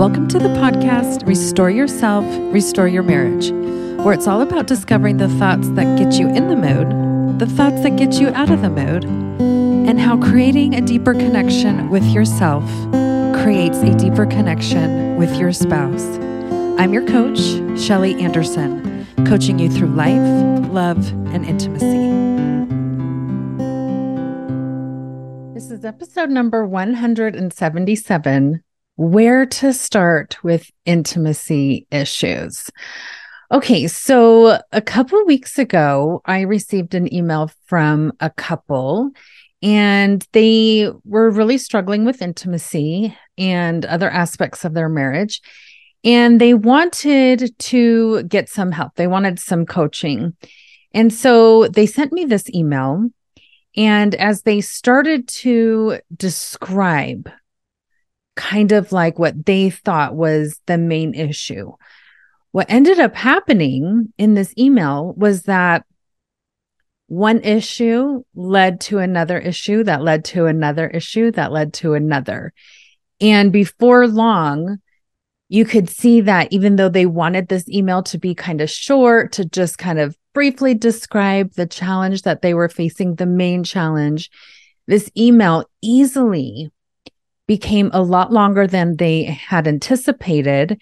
Welcome to the podcast Restore Yourself, Restore Your Marriage, where it's all about discovering the thoughts that get you in the mood, the thoughts that get you out of the mood, and how creating a deeper connection with yourself creates a deeper connection with your spouse. I'm your coach, Shelly Anderson, coaching you through life, love, and intimacy. This is episode number 177 where to start with intimacy issues. Okay, so a couple weeks ago, I received an email from a couple, and they were really struggling with intimacy and other aspects of their marriage. And they wanted to get some help, they wanted some coaching. And so they sent me this email. And as they started to describe kind of like what they thought was the main issue. What ended up happening in this email was that one issue led to another issue that led to another issue that led to another. And before long, you could see that even though they wanted this email to be kind of short, to just kind of briefly describe the challenge that they were facing, the main challenge, this email easily became a lot longer than they had anticipated.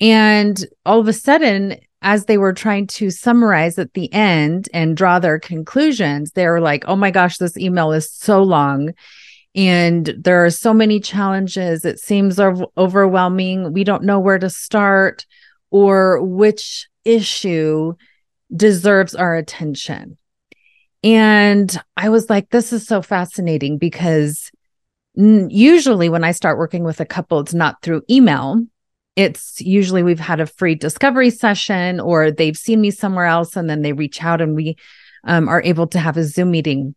And all of a sudden, as they were trying to summarize at the end and draw their conclusions, they were like, oh my gosh, this email is so long. And there are so many challenges. It seems overwhelming. We don't know where to start or which issue deserves our attention. And I was like, this is so fascinating because usually when I start working with a couple, it's not through email. It's usually we've had a free discovery session or they've seen me somewhere else and then they reach out and we um, are able to have a Zoom meeting.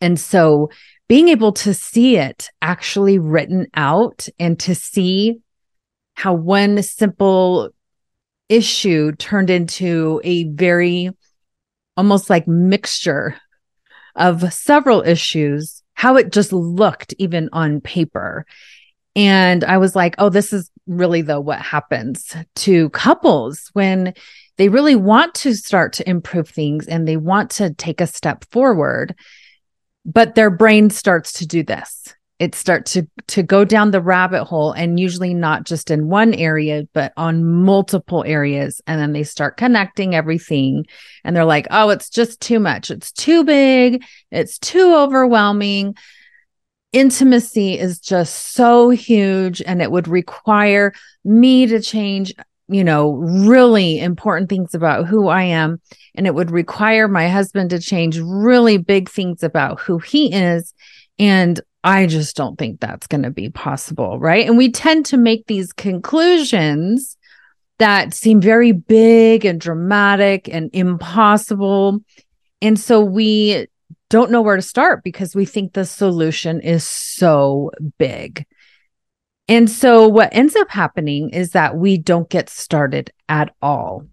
And so being able to see it actually written out and to see how one simple issue turned into a very almost like mixture of several issues how it just looked even on paper. And I was like, oh, this is really though what happens to couples when they really want to start to improve things and they want to take a step forward, but their brain starts to do this it starts to to go down the rabbit hole and usually not just in one area but on multiple areas. And then they start connecting everything and they're like oh it's just too much. It's too big. It's too overwhelming. Intimacy is just so huge and it would require me to change you know really important things about who I am. And it would require my husband to change really big things about who he is. And I just don't think that's going to be possible. Right. And we tend to make these conclusions that seem very big and dramatic and impossible. And so we don't know where to start because we think the solution is so big. And so what ends up happening is that we don't get started at all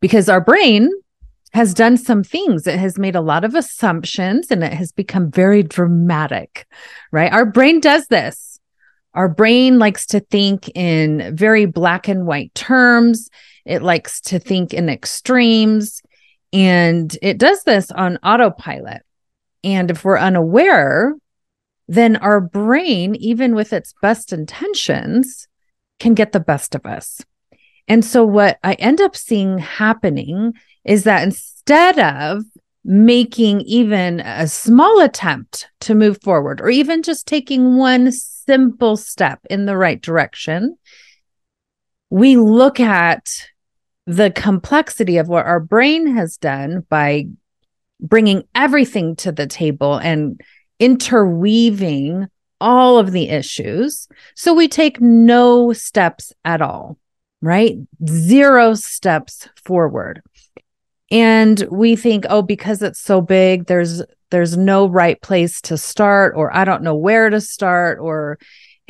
because our brain has done some things. It has made a lot of assumptions and it has become very dramatic, right? Our brain does this. Our brain likes to think in very black and white terms. It likes to think in extremes and it does this on autopilot. And if we're unaware, then our brain, even with its best intentions, can get the best of us. And so, what I end up seeing happening is that instead of making even a small attempt to move forward, or even just taking one simple step in the right direction, we look at the complexity of what our brain has done by bringing everything to the table and interweaving all of the issues. So we take no steps at all, right? Zero steps forward and we think oh because it's so big there's there's no right place to start or i don't know where to start or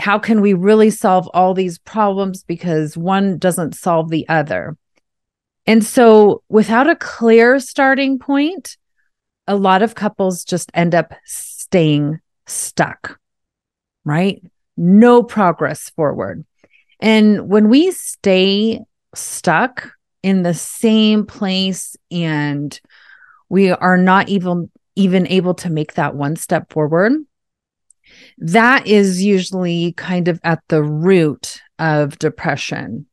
how can we really solve all these problems because one doesn't solve the other? And so without a clear starting point a lot of couples just end up staying stuck right? No progress forward. And when we stay stuck in the same place and we are not even even able to make that one step forward. That is usually kind of at the root of depression.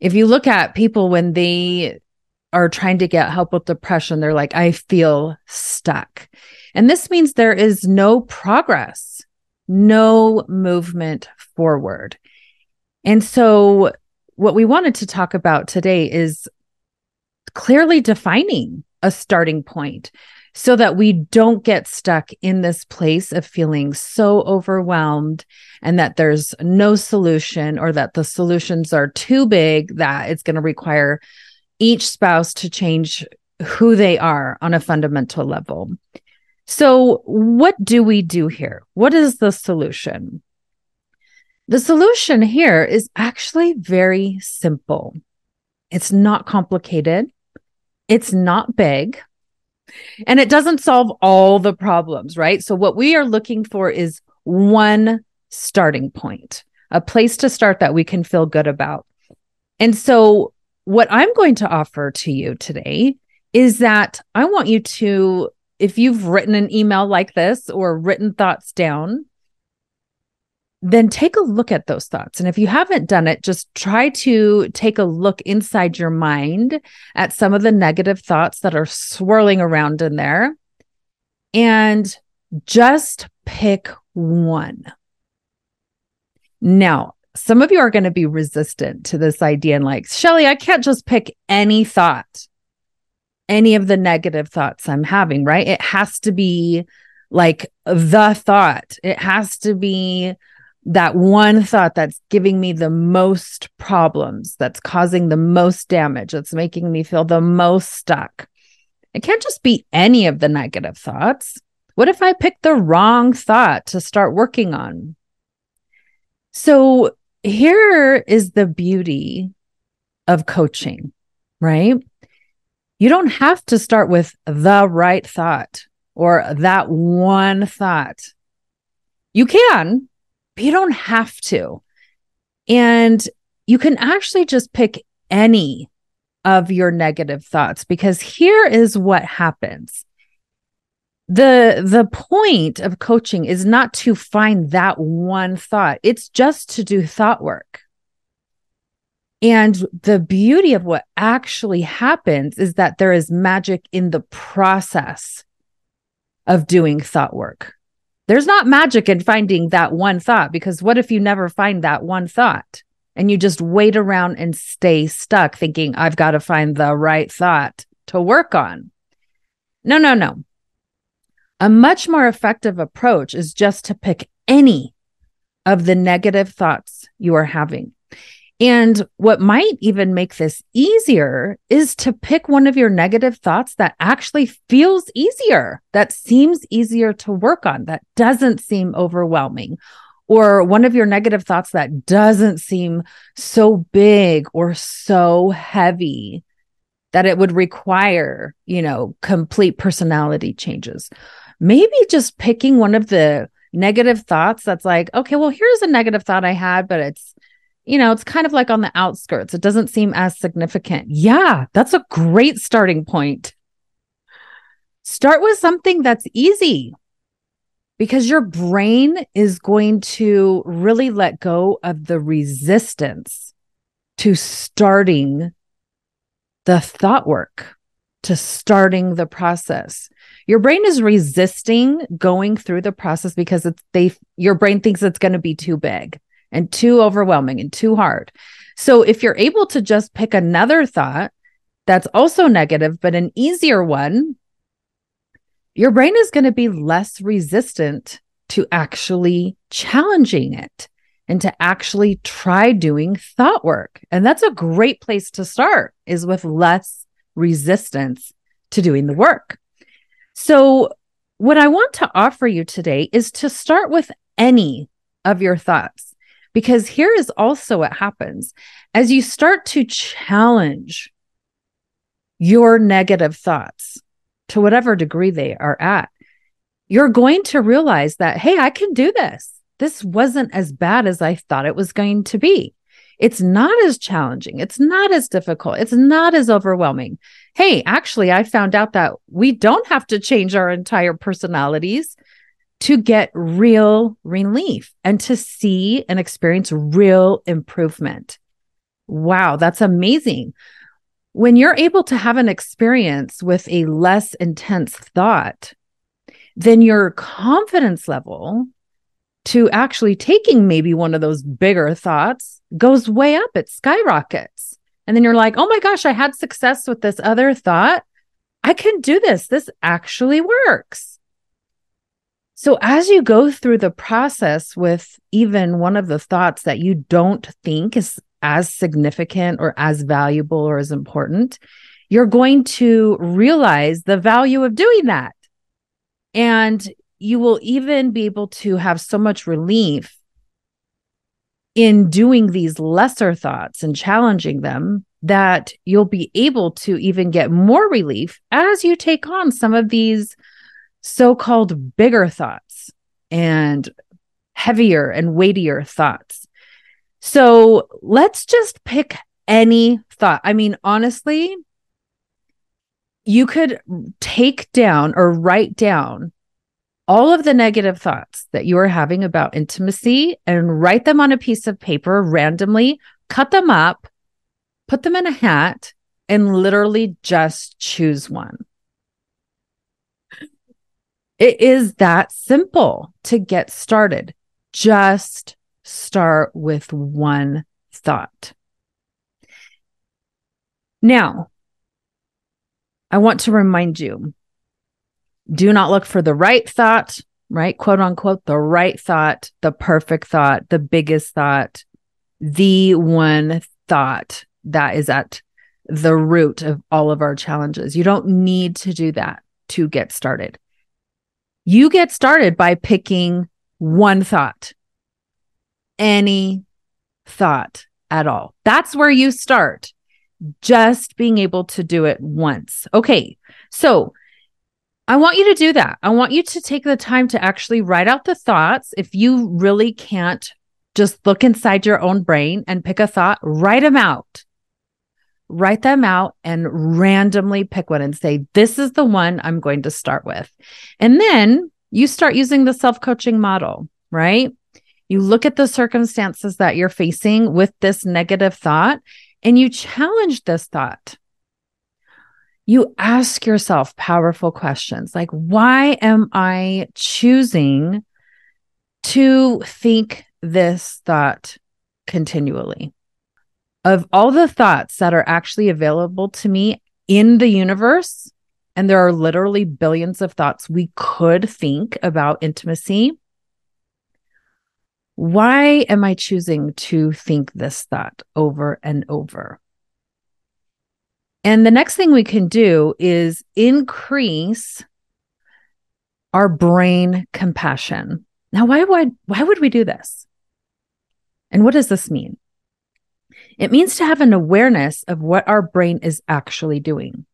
If you look at people when they are trying to get help with depression they're like i feel stuck. And this means there is no progress no movement forward. And so what we wanted to talk about today is clearly defining a starting point so that we don't get stuck in this place of feeling so overwhelmed and that there's no solution or that the solutions are too big that it's going to require each spouse to change who they are on a fundamental level. So, what do we do here? What is the solution? The solution here is actually very simple. It's not complicated. It's not big. And it doesn't solve all the problems, right? So, what we are looking for is one starting point, a place to start that we can feel good about. And so, what I'm going to offer to you today is that I want you to, if you've written an email like this or written thoughts down, then take a look at those thoughts. And if you haven't done it, just try to take a look inside your mind at some of the negative thoughts that are swirling around in there and just pick one. Now, some of you are going to be resistant to this idea and like, Shelly, I can't just pick any thought, any of the negative thoughts I'm having, right? It has to be like the thought. It has to be that one thought that's giving me the most problems, that's causing the most damage, that's making me feel the most stuck. It can't just be any of the negative thoughts. What if I pick the wrong thought to start working on? So here is the beauty of coaching, right? You don't have to start with the right thought or that one thought. You can, but you don't have to. And you can actually just pick any of your negative thoughts because here is what happens. The the point of coaching is not to find that one thought. It's just to do thought work. And the beauty of what actually happens is that there is magic in the process of doing thought work. There's not magic in finding that one thought because what if you never find that one thought and you just wait around and stay stuck thinking, I've got to find the right thought to work on? No, no, no. A much more effective approach is just to pick any of the negative thoughts you are having and what might even make this easier is to pick one of your negative thoughts that actually feels easier, that seems easier to work on, that doesn't seem overwhelming, or one of your negative thoughts that doesn't seem so big or so heavy that it would require, you know, complete personality changes. Maybe just picking one of the negative thoughts that's like, okay, well, here's a negative thought I had, but it's you know, it's kind of like on the outskirts. It doesn't seem as significant. Yeah, that's a great starting point. Start with something that's easy because your brain is going to really let go of the resistance to starting the thought work, to starting the process. Your brain is resisting going through the process because it's they your brain thinks it's going to be too big and too overwhelming and too hard. So if you're able to just pick another thought that's also negative, but an easier one, your brain is going to be less resistant to actually challenging it and to actually try doing thought work. And that's a great place to start is with less resistance to doing the work. So what I want to offer you today is to start with any of your thoughts. Because here is also what happens as you start to challenge your negative thoughts to whatever degree they are at, you're going to realize that, hey, I can do this. This wasn't as bad as I thought it was going to be. It's not as challenging. It's not as difficult. It's not as overwhelming. Hey, actually, I found out that we don't have to change our entire personalities to get real relief and to see and experience real improvement. Wow, that's amazing. When you're able to have an experience with a less intense thought, then your confidence level to actually taking maybe one of those bigger thoughts goes way up, it skyrockets. And then you're like, oh my gosh, I had success with this other thought. I can do this. This actually works. So, as you go through the process with even one of the thoughts that you don't think is as significant or as valuable or as important, you're going to realize the value of doing that. And you will even be able to have so much relief in doing these lesser thoughts and challenging them that you'll be able to even get more relief as you take on some of these so called bigger thoughts and heavier and weightier thoughts. So let's just pick any thought. I mean, honestly, you could take down or write down all of the negative thoughts that you are having about intimacy and write them on a piece of paper randomly, cut them up, put them in a hat, and literally just choose one. It is that simple to get started. Just start with one thought. Now, I want to remind you do not look for the right thought, right? Quote unquote, the right thought, the perfect thought, the biggest thought, the one thought that is at the root of all of our challenges. You don't need to do that to get started. You get started by picking one thought, any thought at all. That's where you start. Just being able to do it once. Okay. So I want you to do that. I want you to take the time to actually write out the thoughts. If you really can't just look inside your own brain and pick a thought, write them out. Write them out and randomly pick one and say, This is the one I'm going to start with. And then you start using the self coaching model, right? You look at the circumstances that you're facing with this negative thought and you challenge this thought you ask yourself powerful questions like, why am I choosing to think this thought continually? Of all the thoughts that are actually available to me in the universe, and there are literally billions of thoughts we could think about intimacy. Why am I choosing to think this thought over and over? And the next thing we can do is increase our brain compassion. Now, why would why would we do this? And what does this mean? It means to have an awareness of what our brain is actually doing.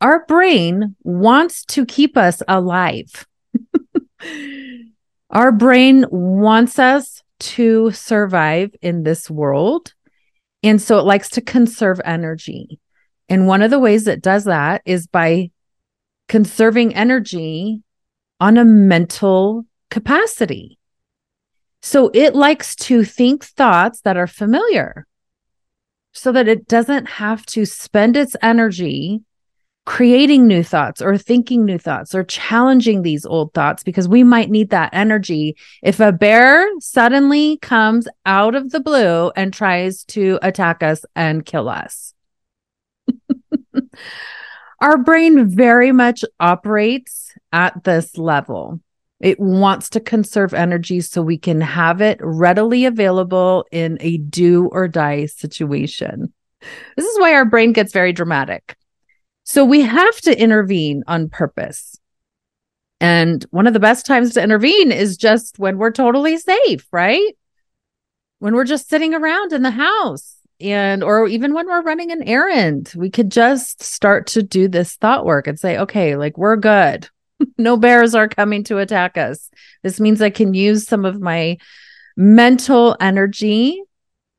Our brain wants to keep us alive. our brain wants us to survive in this world and so it likes to conserve energy. And one of the ways it does that is by conserving energy on a mental capacity. So it likes to think thoughts that are familiar so that it doesn't have to spend its energy creating new thoughts or thinking new thoughts or challenging these old thoughts because we might need that energy. If a bear suddenly comes out of the blue and tries to attack us and kill us, our brain very much operates at this level. It wants to conserve energy so we can have it readily available in a do or die situation. This is why our brain gets very dramatic. So we have to intervene on purpose. And one of the best times to intervene is just when we're totally safe, right? When we're just sitting around in the house and or even when we're running an errand, we could just start to do this thought work and say, okay, like we're good. no bears are coming to attack us. This means I can use some of my mental energy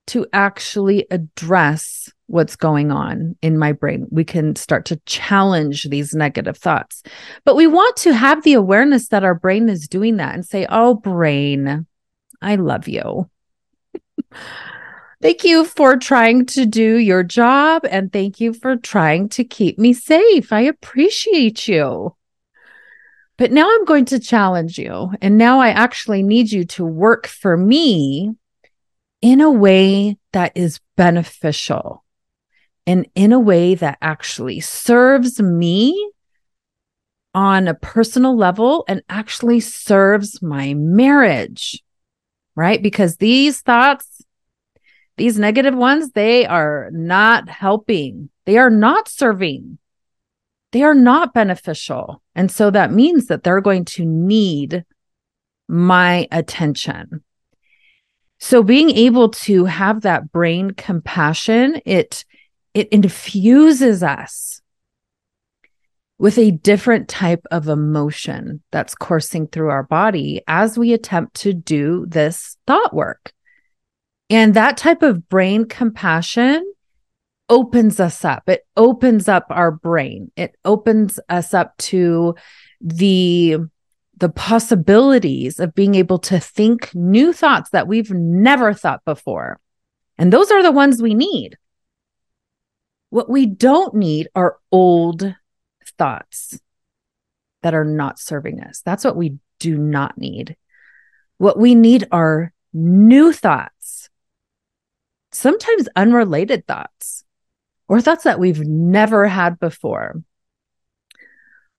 to actually address what's going on in my brain. We can start to challenge these negative thoughts. But we want to have the awareness that our brain is doing that and say, Oh, brain, I love you. thank you for trying to do your job and thank you for trying to keep me safe. I appreciate you. But now I'm going to challenge you. And now I actually need you to work for me in a way that is beneficial and in a way that actually serves me on a personal level and actually serves my marriage, right? Because these thoughts, these negative ones, they are not helping, they are not serving, they are not beneficial. And so that means that they're going to need my attention. So being able to have that brain compassion, it it infuses us with a different type of emotion that's coursing through our body as we attempt to do this thought work. And that type of brain compassion opens us up. It opens up our brain. It opens us up to the the possibilities of being able to think new thoughts that we've never thought before. And those are the ones we need. What we don't need are old thoughts that are not serving us. That's what we do not need. What we need are new thoughts, sometimes unrelated thoughts, or thoughts that we've never had before.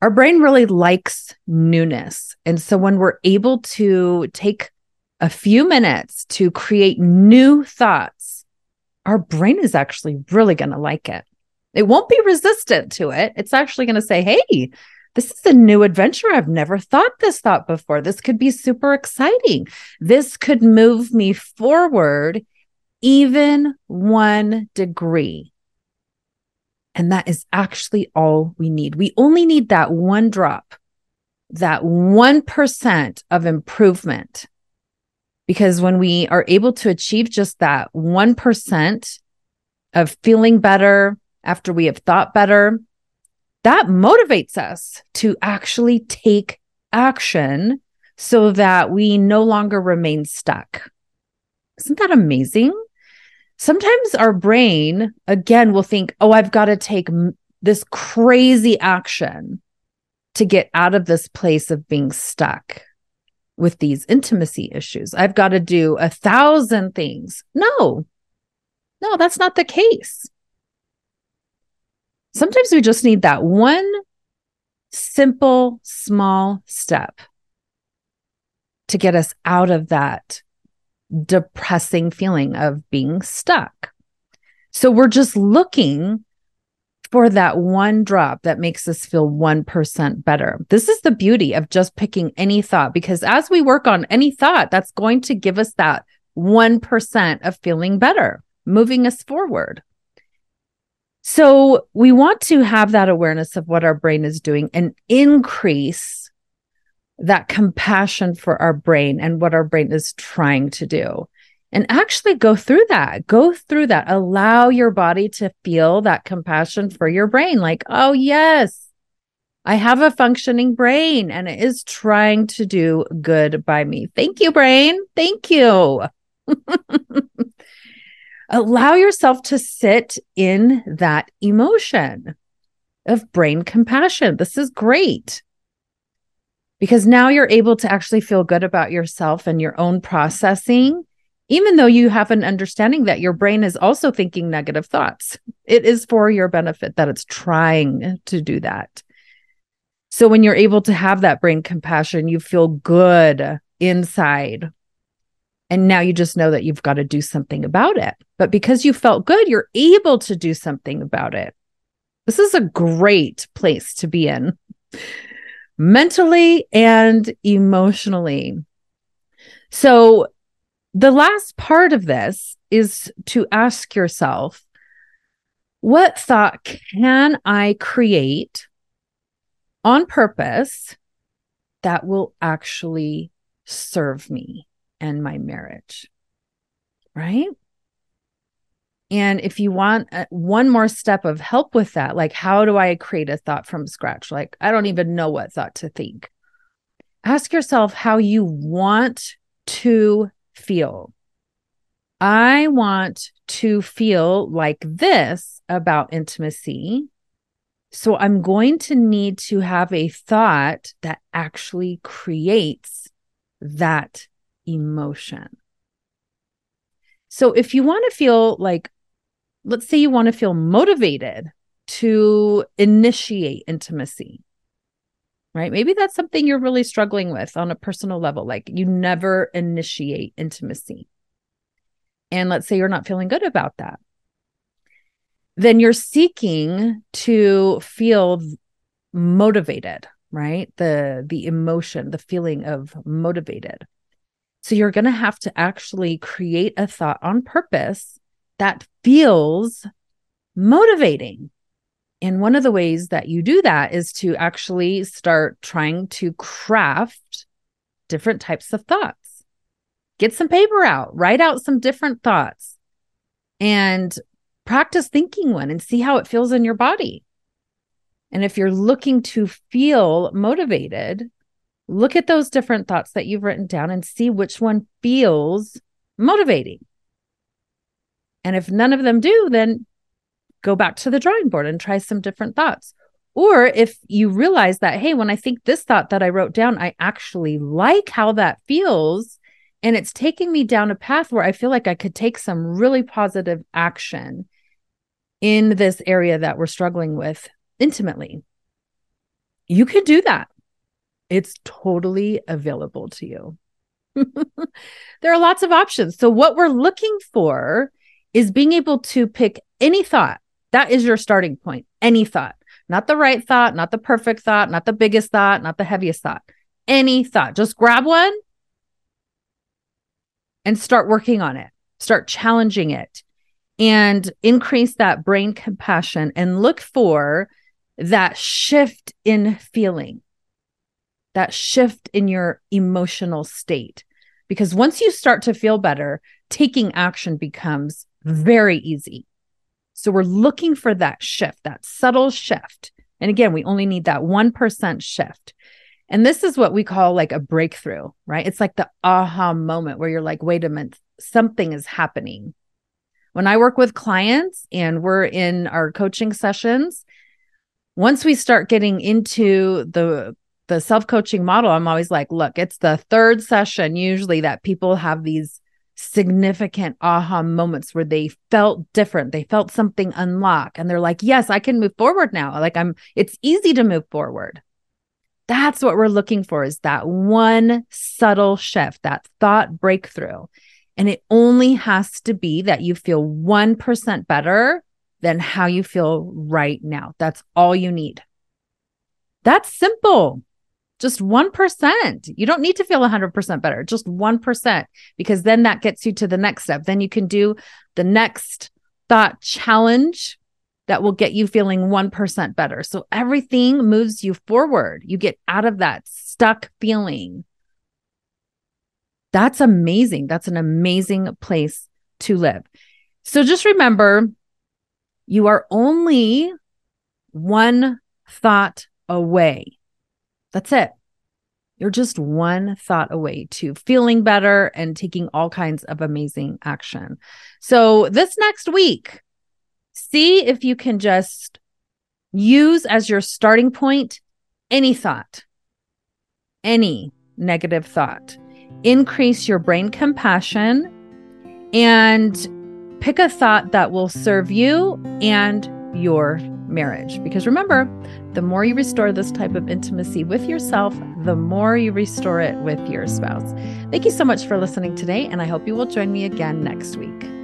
Our brain really likes newness. And so when we're able to take a few minutes to create new thoughts, our brain is actually really going to like it. It won't be resistant to it. It's actually going to say, Hey, this is a new adventure. I've never thought this thought before. This could be super exciting. This could move me forward even one degree. And that is actually all we need. We only need that one drop, that 1% of improvement because when we are able to achieve just that 1% of feeling better after we have thought better, that motivates us to actually take action so that we no longer remain stuck. Isn't that amazing? Sometimes our brain, again, will think, oh, I've got to take this crazy action to get out of this place of being stuck with these intimacy issues. I've got to do a thousand things. No, no, that's not the case. Sometimes we just need that one simple, small step to get us out of that depressing feeling of being stuck. So we're just looking for that one drop that makes us feel 1% better. This is the beauty of just picking any thought because as we work on any thought, that's going to give us that 1% of feeling better, moving us forward. So we want to have that awareness of what our brain is doing and increase that compassion for our brain and what our brain is trying to do and actually go through that. Go through that. Allow your body to feel that compassion for your brain. Like, oh, yes, I have a functioning brain and it is trying to do good by me. Thank you, brain. Thank you. Allow yourself to sit in that emotion of brain compassion. This is great because now you're able to actually feel good about yourself and your own processing even though you have an understanding that your brain is also thinking negative thoughts. It is for your benefit that it's trying to do that. So when you're able to have that brain compassion, you feel good inside. And now you just know that you've got to do something about it. But because you felt good, you're able to do something about it. This is a great place to be in mentally and emotionally. So the last part of this is to ask yourself what thought can I create on purpose that will actually serve me and my marriage? Right? And if you want uh, one more step of help with that, like how do I create a thought from scratch? Like I don't even know what thought to think. Ask yourself how you want to feel. I want to feel like this about intimacy. So I'm going to need to have a thought that actually creates that emotion. So if you want to feel like, let's say you want to feel motivated to initiate intimacy, right? Maybe that's something you're really struggling with on a personal level. Like you never initiate intimacy. And let's say you're not feeling good about that. Then you're seeking to feel motivated, right? The the emotion, the feeling of motivated. So you're going to have to actually create a thought on purpose that feels motivating. And one of the ways that you do that is to actually start trying to craft different types of thoughts. Get some paper out, write out some different thoughts, and practice thinking one and see how it feels in your body. And if you're looking to feel motivated, look at those different thoughts that you've written down and see which one feels motivating. And if none of them do, then go back to the drawing board and try some different thoughts. Or if you realize that, hey, when I think this thought that I wrote down, I actually like how that feels. And it's taking me down a path where I feel like I could take some really positive action in this area that we're struggling with intimately. You could do that. It's totally available to you. there are lots of options. So, what we're looking for is being able to pick any thought. That is your starting point. Any thought, not the right thought, not the perfect thought, not the biggest thought, not the heaviest thought. Any thought. Just grab one and start working on it, start challenging it, and increase that brain compassion and look for that shift in feeling that shift in your emotional state. Because once you start to feel better, taking action becomes very easy. So we're looking for that shift, that subtle shift. And again, we only need that 1% shift. And this is what we call like a breakthrough, right? It's like the aha moment where you're like, wait a minute, something is happening. When I work with clients and we're in our coaching sessions, once we start getting into the the self coaching model, I'm always like, look, it's the third session usually that people have these significant aha moments where they felt different. They felt something unlock and they're like, yes, I can move forward now. Like I'm, it's easy to move forward. That's what we're looking for is that one subtle shift, that thought breakthrough. And it only has to be that you feel 1% better than how you feel right now. That's all you need. That's simple just 1%. You don't need to feel 100% better, just 1%, because then that gets you to the next step. Then you can do the next thought challenge that will get you feeling 1% better. So everything moves you forward. You get out of that stuck feeling. That's amazing. That's an amazing place to live. So just remember you are only one thought away that's it. You're just one thought away to feeling better and taking all kinds of amazing action. So, this next week, see if you can just use as your starting point any thought, any negative thought. Increase your brain compassion and pick a thought that will serve you and your marriage. Because remember, the more you restore this type of intimacy with yourself, the more you restore it with your spouse. Thank you so much for listening today, and I hope you will join me again next week.